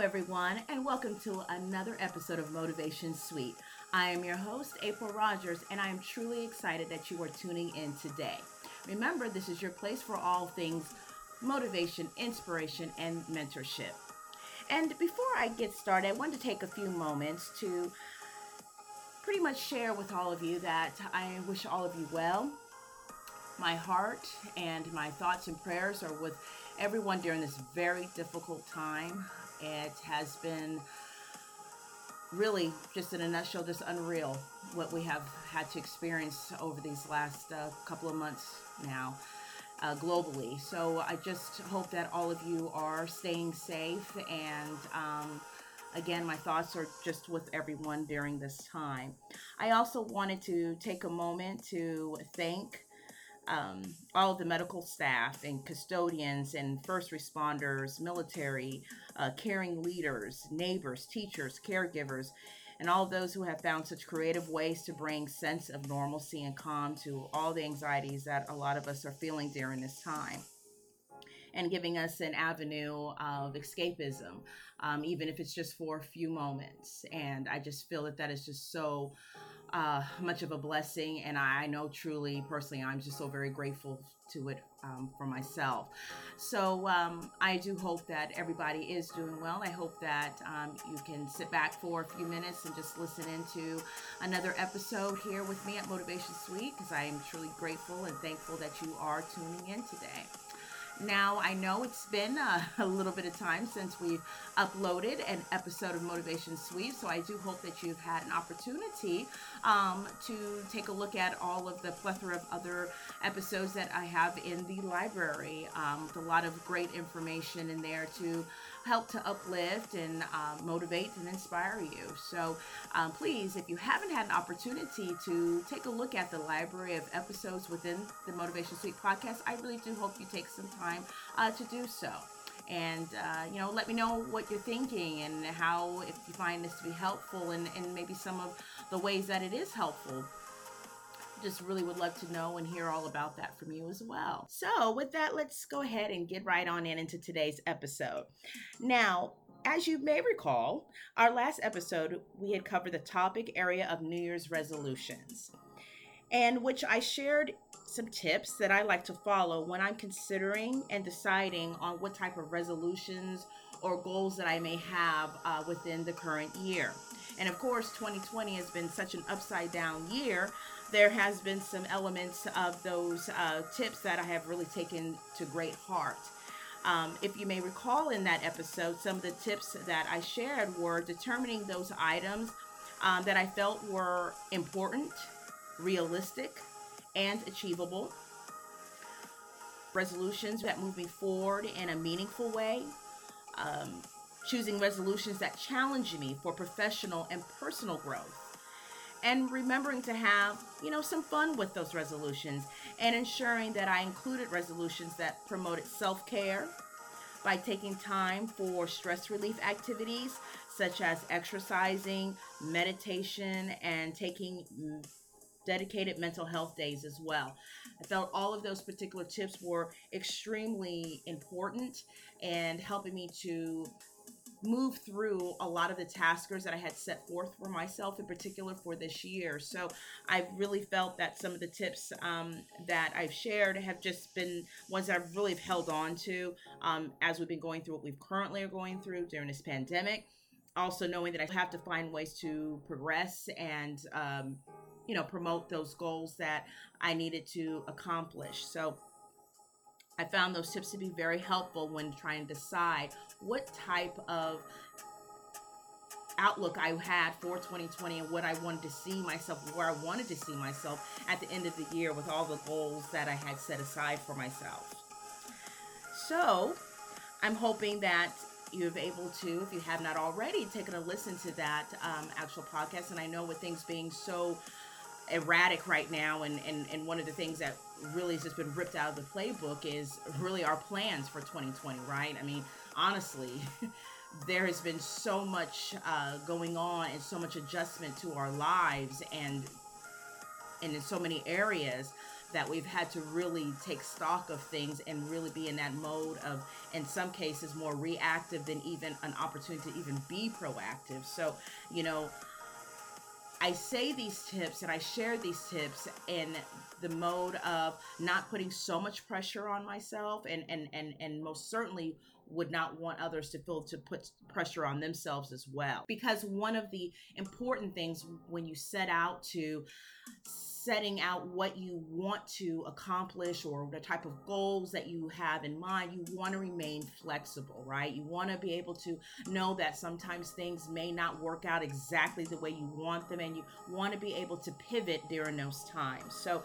everyone, and welcome to another episode of Motivation Suite. I am your host, April Rogers, and I am truly excited that you are tuning in today. Remember, this is your place for all things motivation, inspiration, and mentorship. And before I get started, I want to take a few moments to pretty much share with all of you that I wish all of you well. My heart and my thoughts and prayers are with everyone during this very difficult time. It has been really just in a nutshell just unreal what we have had to experience over these last uh, couple of months now uh, globally. So i just hope that all of you are staying safe and um, again my thoughts are just with everyone during this time. I also wanted to take a moment to thank um, all the medical staff and custodians and first responders, military, uh, caring leaders, neighbors, teachers, caregivers, and all those who have found such creative ways to bring sense of normalcy and calm to all the anxieties that a lot of us are feeling during this time and giving us an avenue of escapism, um, even if it's just for a few moments. And I just feel that that is just so uh, much of a blessing. And I know truly, personally, I'm just so very grateful to it um, for myself. So um, I do hope that everybody is doing well. I hope that um, you can sit back for a few minutes and just listen into another episode here with me at Motivation Suite because I am truly grateful and thankful that you are tuning in today. Now, I know it's been uh, a little bit of time since we've uploaded an episode of Motivation Suite, so I do hope that you've had an opportunity um, to take a look at all of the plethora of other episodes that I have in the library. Um, with a lot of great information in there to help to uplift and uh, motivate and inspire you. So um, please, if you haven't had an opportunity to take a look at the library of episodes within the Motivation Suite podcast, I really do hope you take some time uh, to do so and uh, you know let me know what you're thinking and how if you find this to be helpful and, and maybe some of the ways that it is helpful just really would love to know and hear all about that from you as well. So, with that, let's go ahead and get right on in into today's episode. Now, as you may recall, our last episode we had covered the topic area of New Year's resolutions, and which I shared some tips that I like to follow when I'm considering and deciding on what type of resolutions or goals that I may have uh, within the current year. And of course, 2020 has been such an upside down year there has been some elements of those uh, tips that I have really taken to great heart. Um, if you may recall in that episode, some of the tips that I shared were determining those items um, that I felt were important, realistic, and achievable. Resolutions that move me forward in a meaningful way. Um, choosing resolutions that challenge me for professional and personal growth and remembering to have, you know, some fun with those resolutions and ensuring that I included resolutions that promoted self care by taking time for stress relief activities such as exercising, meditation, and taking dedicated mental health days as well. I felt all of those particular tips were extremely important and helping me to move through a lot of the taskers that I had set forth for myself, in particular for this year. So I really felt that some of the tips um, that I've shared have just been ones I've really held on to um, as we've been going through what we've currently are going through during this pandemic. Also, knowing that I have to find ways to progress and um, you know promote those goals that I needed to accomplish. So I found those tips to be very helpful when trying to decide what type of outlook I had for 2020 and what I wanted to see myself, where I wanted to see myself at the end of the year with all the goals that I had set aside for myself. So, I'm hoping that you're able to, if you have not already, taken a listen to that um, actual podcast. And I know with things being so erratic right now, and, and, and one of the things that really has just been ripped out of the playbook is really our plans for 2020, right? I mean, honestly, there has been so much uh, going on and so much adjustment to our lives and and in so many areas that we've had to really take stock of things and really be in that mode of, in some cases, more reactive than even an opportunity to even be proactive. So, you know, I say these tips and I share these tips in the mode of not putting so much pressure on myself and and and and most certainly would not want others to feel to put pressure on themselves as well. Because one of the important things when you set out to setting out what you want to accomplish or the type of goals that you have in mind, you want to remain flexible, right? You want to be able to know that sometimes things may not work out exactly the way you want them, and you want to be able to pivot during those times. So,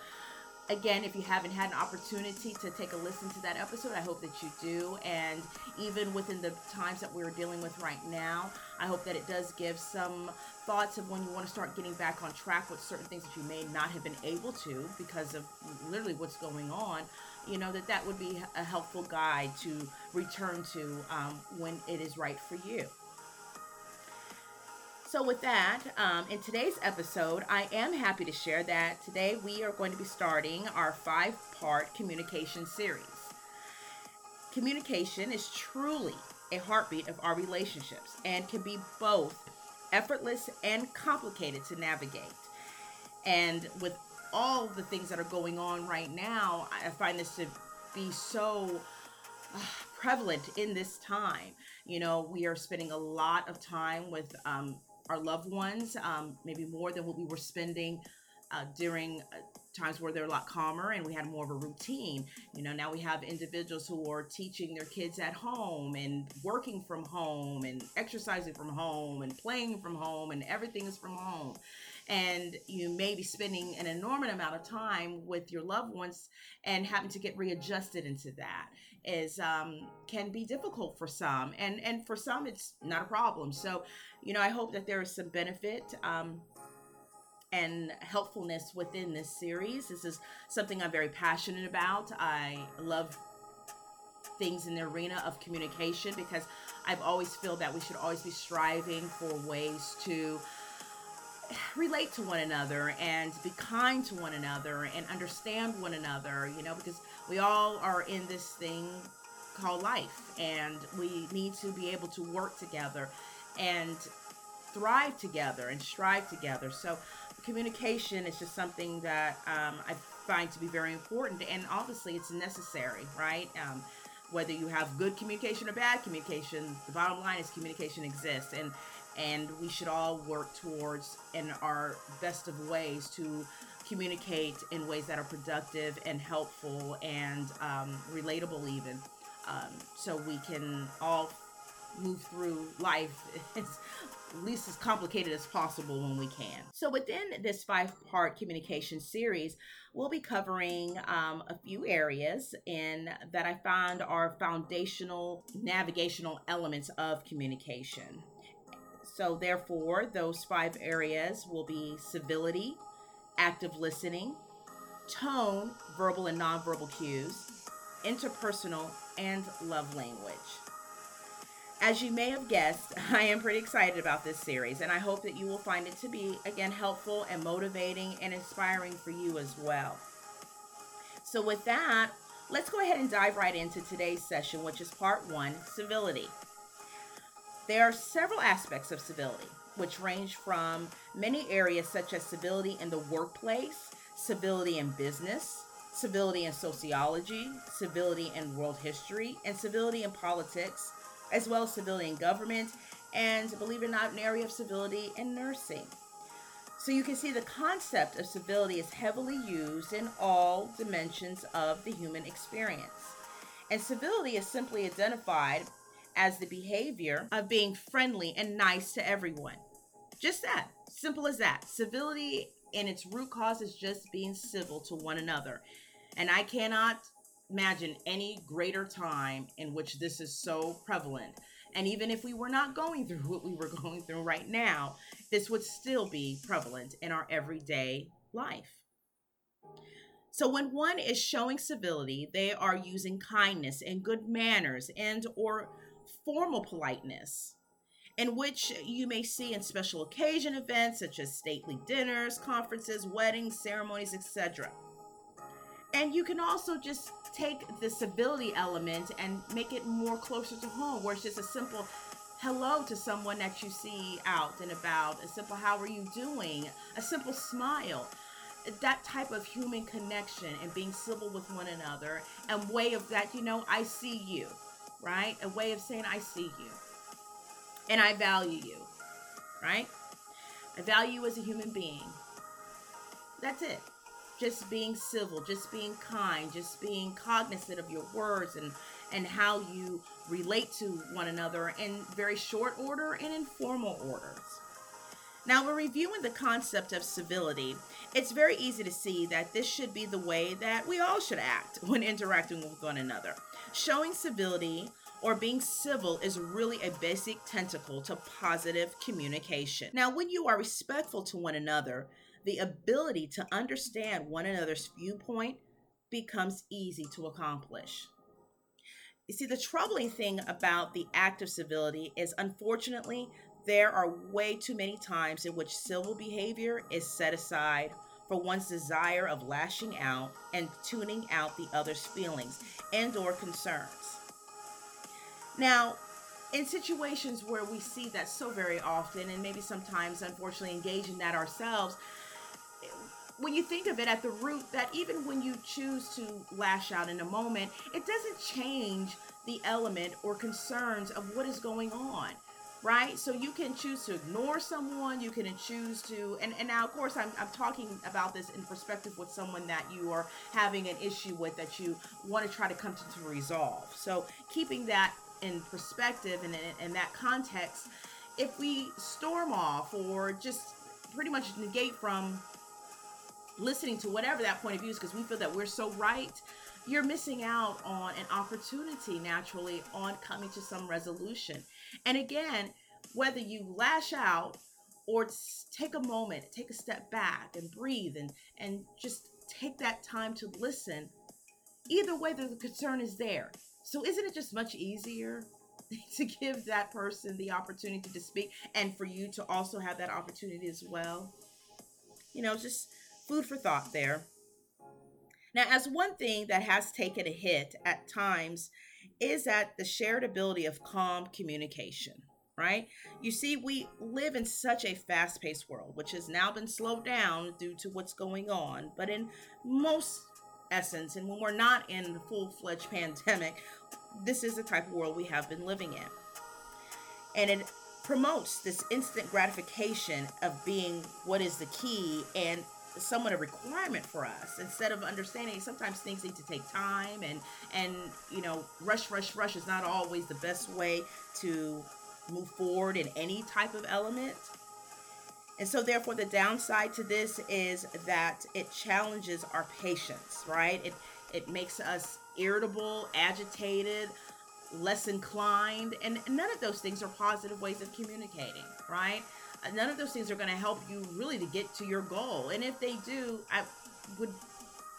again, if you haven't had an opportunity to take a listen to that episode, I hope that you do. And even within the times that we're dealing with right now, I hope that it does give some thoughts of when you want to start getting back on track with certain things that you may not have been able to because of literally what's going on. You know, that that would be a helpful guide to return to um, when it is right for you. So, with that, um, in today's episode, I am happy to share that today we are going to be starting our five part communication series. Communication is truly a heartbeat of our relationships and can be both effortless and complicated to navigate. And with all the things that are going on right now, I find this to be so uh, prevalent in this time. You know, we are spending a lot of time with um, our loved ones, um, maybe more than what we were spending uh, during uh, times where they're a lot calmer and we had more of a routine. You know, now we have individuals who are teaching their kids at home and working from home and exercising from home and playing from home and everything is from home. And you may be spending an enormous amount of time with your loved ones and having to get readjusted into that is um, can be difficult for some and and for some it's not a problem so you know i hope that there is some benefit um, and helpfulness within this series. This is something I'm very passionate about. I love things in the arena of communication because I've always felt that we should always be striving for ways to relate to one another and be kind to one another and understand one another, you know, because we all are in this thing called life and we need to be able to work together and thrive together and strive together. So communication is just something that um, I find to be very important, and obviously it's necessary, right? Um, whether you have good communication or bad communication, the bottom line is communication exists, and and we should all work towards in our best of ways to communicate in ways that are productive and helpful and um, relatable, even, um, so we can all move through life as least as complicated as possible when we can. So, within this five part communication series, we'll be covering um, a few areas in that I find are foundational navigational elements of communication. So, therefore, those five areas will be civility, active listening, tone, verbal and nonverbal cues, interpersonal, and love language. As you may have guessed, I am pretty excited about this series, and I hope that you will find it to be, again, helpful and motivating and inspiring for you as well. So, with that, let's go ahead and dive right into today's session, which is part one civility. There are several aspects of civility, which range from many areas such as civility in the workplace, civility in business, civility in sociology, civility in world history, and civility in politics as well as civilian government, and believe it or not, an area of civility in nursing. So you can see the concept of civility is heavily used in all dimensions of the human experience. And civility is simply identified as the behavior of being friendly and nice to everyone. Just that. Simple as that. Civility in its root cause is just being civil to one another. And I cannot imagine any greater time in which this is so prevalent. And even if we were not going through what we were going through right now, this would still be prevalent in our everyday life. So when one is showing civility, they are using kindness and good manners and or formal politeness in which you may see in special occasion events such as stately dinners, conferences, weddings, ceremonies, etc. And you can also just take the civility element and make it more closer to home, where it's just a simple hello to someone that you see out and about, a simple how are you doing, a simple smile. That type of human connection and being civil with one another, and way of that, you know, I see you, right? A way of saying, I see you and I value you, right? I value you as a human being. That's it. Just being civil, just being kind, just being cognizant of your words and and how you relate to one another in very short order and informal orders. Now, we're reviewing the concept of civility. It's very easy to see that this should be the way that we all should act when interacting with one another. Showing civility or being civil is really a basic tentacle to positive communication. Now, when you are respectful to one another, the ability to understand one another's viewpoint becomes easy to accomplish. You see, the troubling thing about the act of civility is unfortunately, there are way too many times in which civil behavior is set aside for one's desire of lashing out and tuning out the other's feelings and or concerns. Now, in situations where we see that so very often, and maybe sometimes unfortunately engage in that ourselves, when you think of it at the root, that even when you choose to lash out in a moment, it doesn't change the element or concerns of what is going on right? So you can choose to ignore someone, you can choose to, and, and now, of course, I'm, I'm talking about this in perspective with someone that you are having an issue with that you want to try to come to, to resolve. So keeping that in perspective and in, in that context, if we storm off or just pretty much negate from listening to whatever that point of view is because we feel that we're so right, you're missing out on an opportunity naturally on coming to some resolution. And again, whether you lash out or take a moment, take a step back and breathe and, and just take that time to listen, either way, the concern is there. So isn't it just much easier to give that person the opportunity to speak and for you to also have that opportunity as well? You know, just food for thought there. Now, as one thing that has taken a hit at times is that the shared ability of calm communication, right? You see, we live in such a fast paced world, which has now been slowed down due to what's going on. But in most essence. And when we're not in the full fledged pandemic, this is the type of world we have been living in. And it promotes this instant gratification of being what is the key and somewhat a requirement for us instead of understanding sometimes things need to take time and and you know rush rush rush is not always the best way to move forward in any type of element and so, therefore, the downside to this is that it challenges our patience, right? It it makes us irritable, agitated, less inclined, and none of those things are positive ways of communicating, right? None of those things are going to help you really to get to your goal. And if they do, I would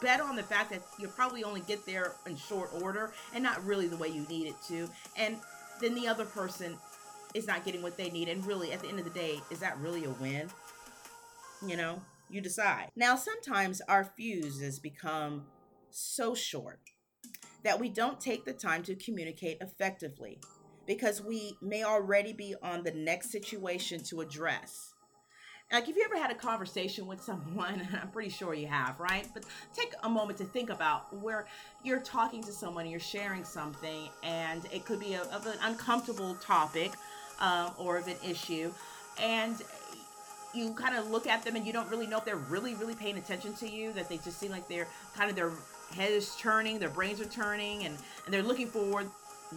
bet on the fact that you'll probably only get there in short order and not really the way you need it to. And then the other person is not getting what they need. And really, at the end of the day, is that really a win? You know, you decide. Now, sometimes our fuses become so short that we don't take the time to communicate effectively because we may already be on the next situation to address. Like, if you ever had a conversation with someone, I'm pretty sure you have, right? But take a moment to think about where you're talking to someone, you're sharing something, and it could be a, of an uncomfortable topic um, or of an issue, and you kind of look at them and you don't really know if they're really, really paying attention to you. That they just seem like they're kind of their head is turning, their brains are turning, and and they're looking forward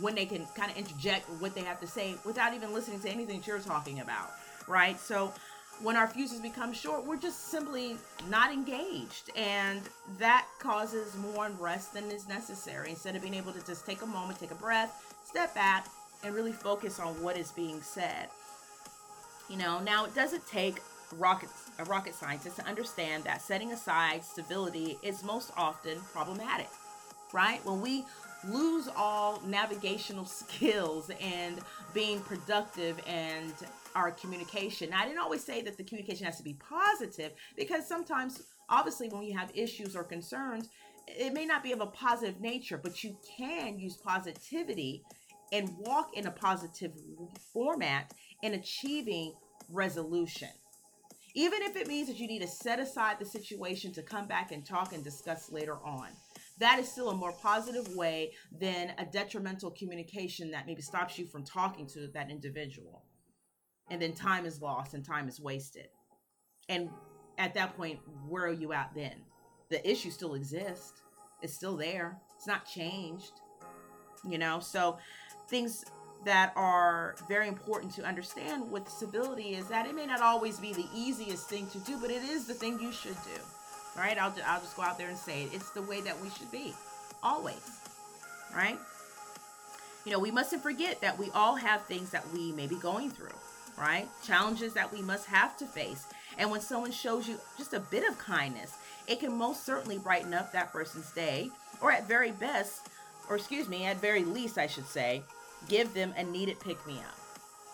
when they can kind of interject what they have to say without even listening to anything you're talking about, right? So when our fuses become short, we're just simply not engaged. And that causes more unrest than is necessary. Instead of being able to just take a moment, take a breath, step back, and really focus on what is being said. You know, now it doesn't take rocket a rocket scientist to understand that setting aside civility is most often problematic, right? When we lose all navigational skills and being productive and our communication. Now, I didn't always say that the communication has to be positive because sometimes, obviously, when you have issues or concerns, it may not be of a positive nature, but you can use positivity and walk in a positive format in achieving resolution. Even if it means that you need to set aside the situation to come back and talk and discuss later on. That is still a more positive way than a detrimental communication that maybe stops you from talking to that individual. And then time is lost and time is wasted. And at that point, where are you at then? The issue still exists. It's still there. It's not changed. You know, so things that are very important to understand with civility is that it may not always be the easiest thing to do, but it is the thing you should do. Right? I'll, I'll just go out there and say it. It's the way that we should be. Always. Right? You know, we mustn't forget that we all have things that we may be going through, right? Challenges that we must have to face. And when someone shows you just a bit of kindness, it can most certainly brighten up that person's day, or at very best, or excuse me, at very least, I should say, give them a needed pick me up,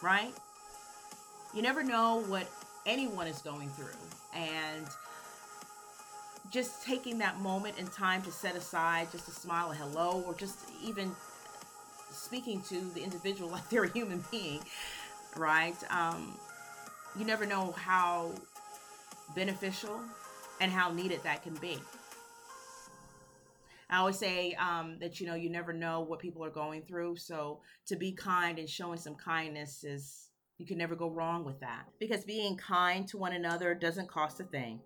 right? You never know what anyone is going through. And just taking that moment in time to set aside just a smile, a hello, or just even speaking to the individual like they're a human being, right? Um, you never know how beneficial and how needed that can be. I always say um, that you know you never know what people are going through, so to be kind and showing some kindness is you can never go wrong with that because being kind to one another doesn't cost a thing.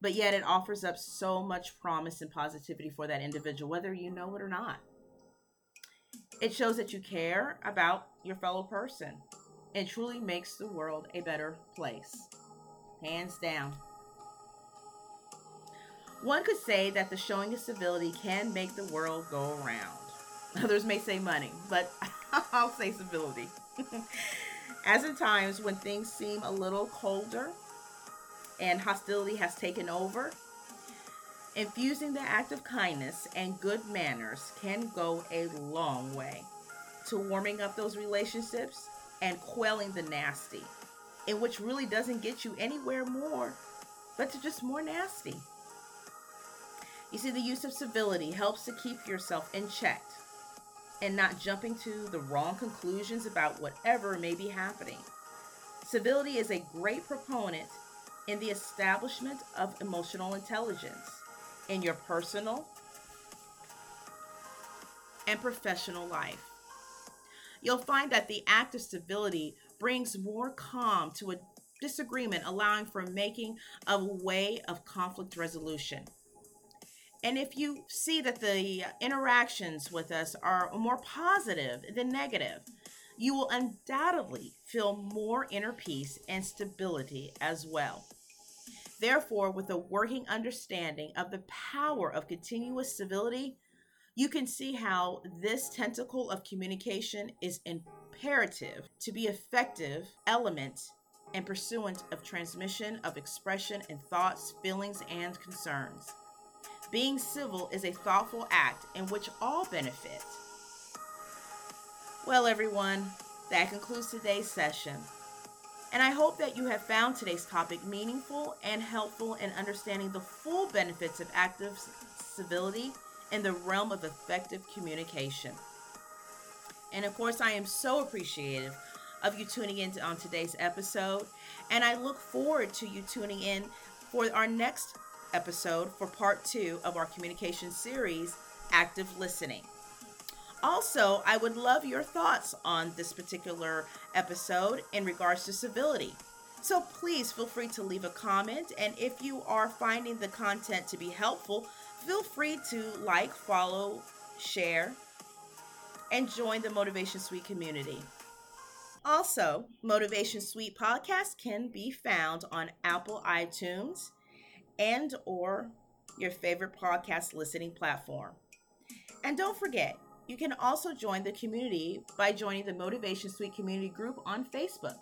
But yet it offers up so much promise and positivity for that individual, whether you know it or not. It shows that you care about your fellow person and truly makes the world a better place. Hands down. One could say that the showing of civility can make the world go around. Others may say money, but I'll say civility. As in times when things seem a little colder and hostility has taken over, infusing the act of kindness and good manners can go a long way to warming up those relationships and quelling the nasty, in which really doesn't get you anywhere more, but to just more nasty. You see, the use of civility helps to keep yourself in check and not jumping to the wrong conclusions about whatever may be happening. Civility is a great proponent in the establishment of emotional intelligence in your personal and professional life. You'll find that the act of civility brings more calm to a disagreement, allowing for making a way of conflict resolution. And if you see that the interactions with us are more positive than negative, you will undoubtedly feel more inner peace and stability as well. Therefore, with a working understanding of the power of continuous civility, you can see how this tentacle of communication is imperative to be effective element and pursuant of transmission of expression and thoughts, feelings, and concerns. Being civil is a thoughtful act in which all benefit. Well, everyone, that concludes today's session. And I hope that you have found today's topic meaningful and helpful in understanding the full benefits of active civility in the realm of effective communication. And of course, I am so appreciative of you tuning in on today's episode. And I look forward to you tuning in for our next episode for part two of our communication series, Active Listening. Also, I would love your thoughts on this particular episode in regards to civility. So please feel free to leave a comment. And if you are finding the content to be helpful, feel free to like, follow, share, and join the Motivation Suite community. Also, Motivation Suite podcast can be found on Apple iTunes, and or your favorite podcast listening platform. And don't forget, you can also join the community by joining the Motivation Suite community group on Facebook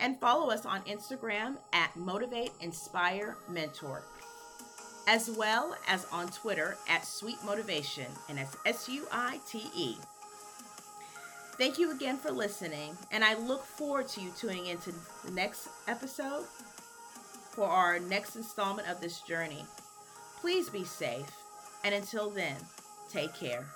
and follow us on Instagram at Motivate Inspire Mentor, as well as on Twitter at Suite Motivation, and that's S U I T E. Thank you again for listening, and I look forward to you tuning into the next episode for our next installment of this journey. Please be safe And until then, take care.